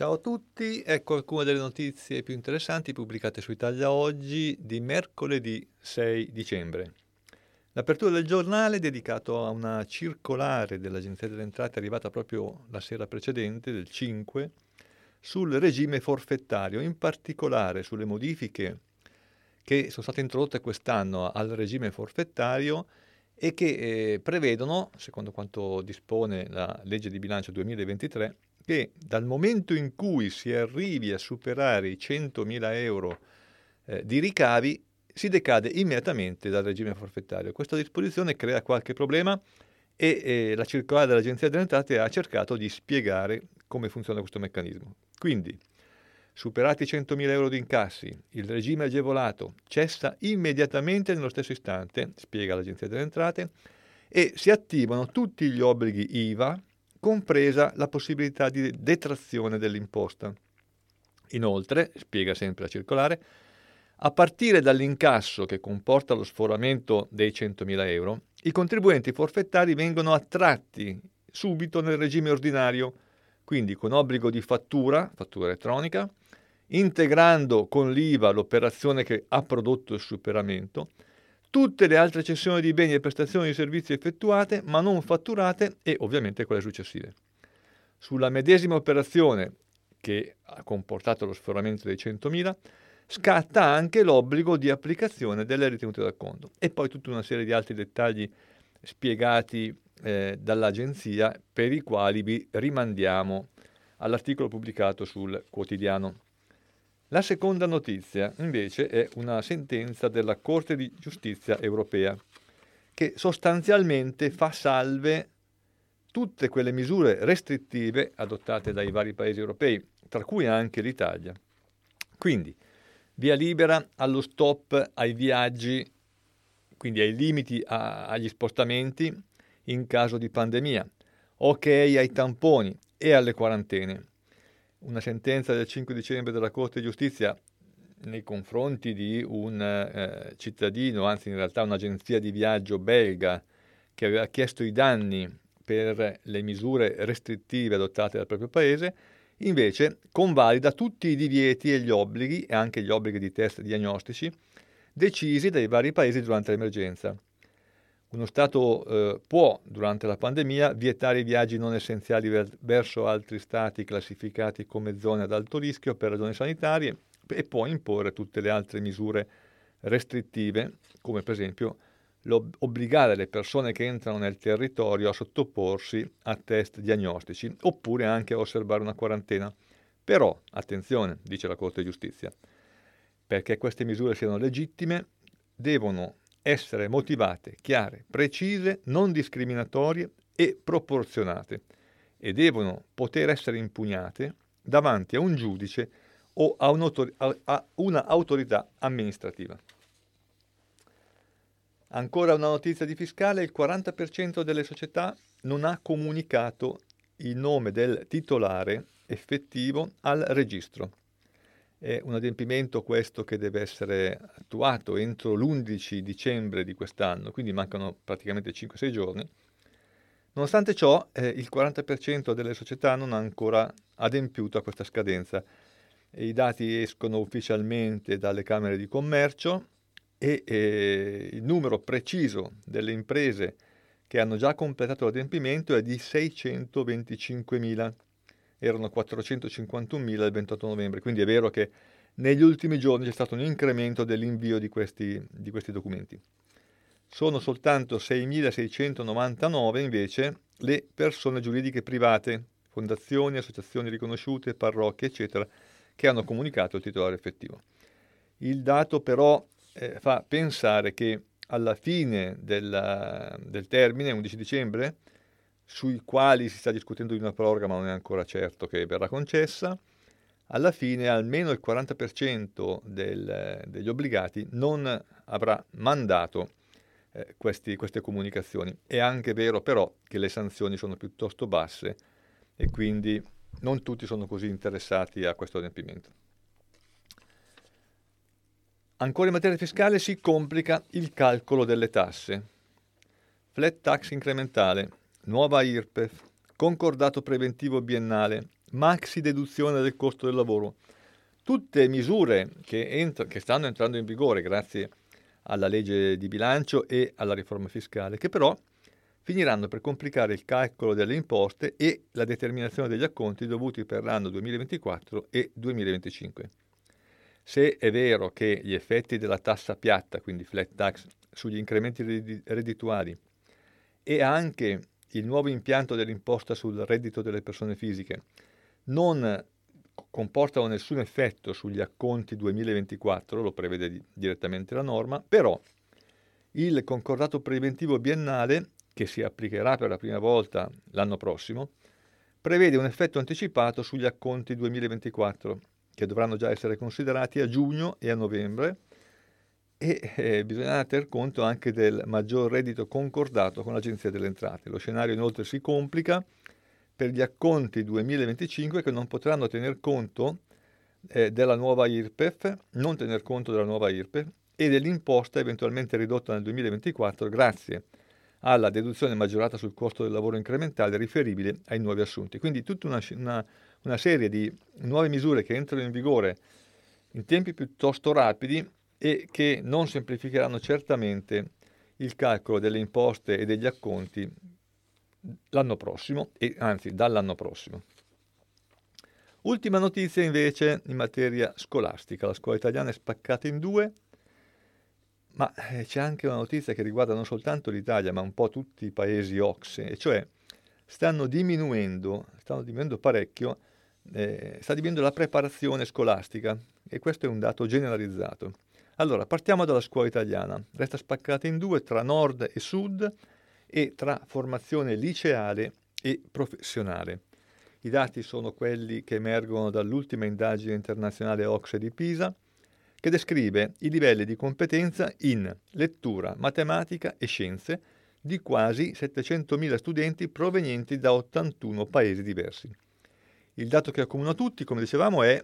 Ciao a tutti, ecco alcune delle notizie più interessanti pubblicate su Italia Oggi di mercoledì 6 dicembre. L'apertura del giornale è dedicato a una circolare dell'Agenzia delle Entrate arrivata proprio la sera precedente, del 5, sul regime forfettario, in particolare sulle modifiche che sono state introdotte quest'anno al regime forfettario e che eh, prevedono, secondo quanto dispone la legge di bilancio 2023, che dal momento in cui si arrivi a superare i 100.000 euro eh, di ricavi si decade immediatamente dal regime forfettario. Questa disposizione crea qualche problema e eh, la circolare dell'Agenzia delle Entrate ha cercato di spiegare come funziona questo meccanismo. Quindi, superati i 100.000 euro di incassi, il regime agevolato cessa immediatamente nello stesso istante, spiega l'Agenzia delle Entrate, e si attivano tutti gli obblighi IVA, compresa la possibilità di detrazione dell'imposta. Inoltre, spiega sempre la circolare, a partire dall'incasso che comporta lo sforamento dei 100.000 euro, i contribuenti forfettari vengono attratti subito nel regime ordinario, quindi con obbligo di fattura, fattura elettronica, integrando con l'IVA l'operazione che ha prodotto il superamento, tutte le altre cessioni di beni e prestazioni di servizi effettuate ma non fatturate e ovviamente quelle successive. Sulla medesima operazione che ha comportato lo sforamento dei 100.000, scatta anche l'obbligo di applicazione delle ritenute dal conto e poi tutta una serie di altri dettagli spiegati eh, dall'agenzia per i quali vi rimandiamo all'articolo pubblicato sul quotidiano. La seconda notizia invece è una sentenza della Corte di giustizia europea che sostanzialmente fa salve tutte quelle misure restrittive adottate dai vari paesi europei, tra cui anche l'Italia. Quindi via libera allo stop ai viaggi, quindi ai limiti a, agli spostamenti in caso di pandemia, ok ai tamponi e alle quarantene una sentenza del 5 dicembre della Corte di Giustizia nei confronti di un eh, cittadino, anzi in realtà un'agenzia di viaggio belga, che aveva chiesto i danni per le misure restrittive adottate dal proprio paese, invece convalida tutti i divieti e gli obblighi, e anche gli obblighi di test diagnostici, decisi dai vari paesi durante l'emergenza. Uno Stato eh, può, durante la pandemia, vietare i viaggi non essenziali ver- verso altri Stati classificati come zone ad alto rischio per ragioni sanitarie e può imporre tutte le altre misure restrittive, come per esempio obbligare le persone che entrano nel territorio a sottoporsi a test diagnostici oppure anche a osservare una quarantena. Però, attenzione, dice la Corte di Giustizia, perché queste misure siano legittime, devono essere motivate, chiare, precise, non discriminatorie e proporzionate e devono poter essere impugnate davanti a un giudice o a, a un'autorità amministrativa. Ancora una notizia di fiscale, il 40% delle società non ha comunicato il nome del titolare effettivo al registro. È un adempimento questo che deve essere attuato entro l'11 dicembre di quest'anno, quindi mancano praticamente 5-6 giorni. Nonostante ciò, eh, il 40% delle società non ha ancora adempiuto a questa scadenza. I dati escono ufficialmente dalle Camere di Commercio e eh, il numero preciso delle imprese che hanno già completato l'adempimento è di 625.000 erano 451.000 il 28 novembre, quindi è vero che negli ultimi giorni c'è stato un incremento dell'invio di questi, di questi documenti. sono soltanto 6.699 invece le persone giuridiche private, fondazioni, associazioni riconosciute, parrocchie, eccetera, che hanno comunicato il titolare effettivo. Il dato però eh, fa pensare che alla fine del, del termine, 11 dicembre, sui quali si sta discutendo di una proroga ma non è ancora certo che verrà concessa, alla fine almeno il 40% del, degli obbligati non avrà mandato eh, questi, queste comunicazioni. È anche vero però che le sanzioni sono piuttosto basse e quindi non tutti sono così interessati a questo adempimento. Ancora in materia fiscale si complica il calcolo delle tasse. Flat tax incrementale, nuova IRPEF, concordato preventivo biennale, maxi deduzione del costo del lavoro. Tutte misure che, entra, che stanno entrando in vigore grazie alla legge di bilancio e alla riforma fiscale, che però finiranno per complicare il calcolo delle imposte e la determinazione degli acconti dovuti per l'anno 2024 e 2025. Se è vero che gli effetti della tassa piatta, quindi flat tax, sugli incrementi reddituali e anche il nuovo impianto dell'imposta sul reddito delle persone fisiche non comportano nessun effetto sugli acconti 2024, lo prevede direttamente la norma, però il concordato preventivo biennale, che si applicherà per la prima volta l'anno prossimo, prevede un effetto anticipato sugli acconti 2024, che dovranno già essere considerati a giugno e a novembre, e eh, bisognerà tener conto anche del maggior reddito concordato con l'Agenzia delle Entrate. Lo scenario inoltre si complica per gli acconti 2025 che non potranno tener conto eh, della nuova IRPEF, non tener conto della nuova IRPEF e dell'imposta eventualmente ridotta nel 2024 grazie alla deduzione maggiorata sul costo del lavoro incrementale riferibile ai nuovi assunti. Quindi tutta una, una, una serie di nuove misure che entrano in vigore in tempi piuttosto rapidi e che non semplificheranno certamente il calcolo delle imposte e degli acconti l'anno prossimo, e anzi dall'anno prossimo. Ultima notizia invece in materia scolastica. La scuola italiana è spaccata in due, ma eh, c'è anche una notizia che riguarda non soltanto l'Italia, ma un po' tutti i paesi OXE, e cioè stanno diminuendo, stanno diminuendo parecchio, eh, sta diminuendo la preparazione scolastica e questo è un dato generalizzato. Allora, partiamo dalla scuola italiana. Resta spaccata in due tra nord e sud e tra formazione liceale e professionale. I dati sono quelli che emergono dall'ultima indagine internazionale OXE di Pisa, che descrive i livelli di competenza in lettura, matematica e scienze di quasi 700.000 studenti provenienti da 81 paesi diversi. Il dato che accomuna tutti, come dicevamo, è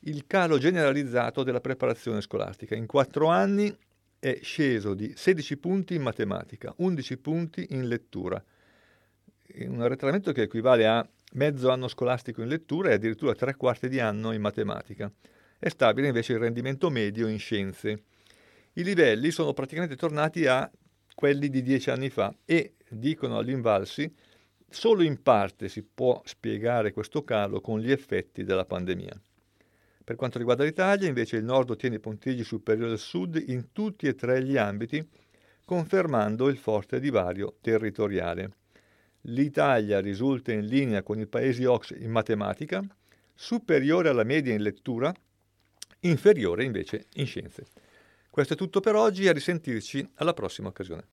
il calo generalizzato della preparazione scolastica. In quattro anni è sceso di 16 punti in matematica, 11 punti in lettura, un arretramento che equivale a mezzo anno scolastico in lettura e addirittura tre quarti di anno in matematica. È stabile invece il rendimento medio in scienze. I livelli sono praticamente tornati a quelli di dieci anni fa e, dicono all'Invalsi, solo in parte si può spiegare questo calo con gli effetti della pandemia. Per quanto riguarda l'Italia, invece, il nord ottiene punteggi superiori al sud in tutti e tre gli ambiti, confermando il forte divario territoriale. L'Italia risulta in linea con i paesi OX in matematica, superiore alla media in lettura, inferiore invece in scienze. Questo è tutto per oggi, a risentirci alla prossima occasione.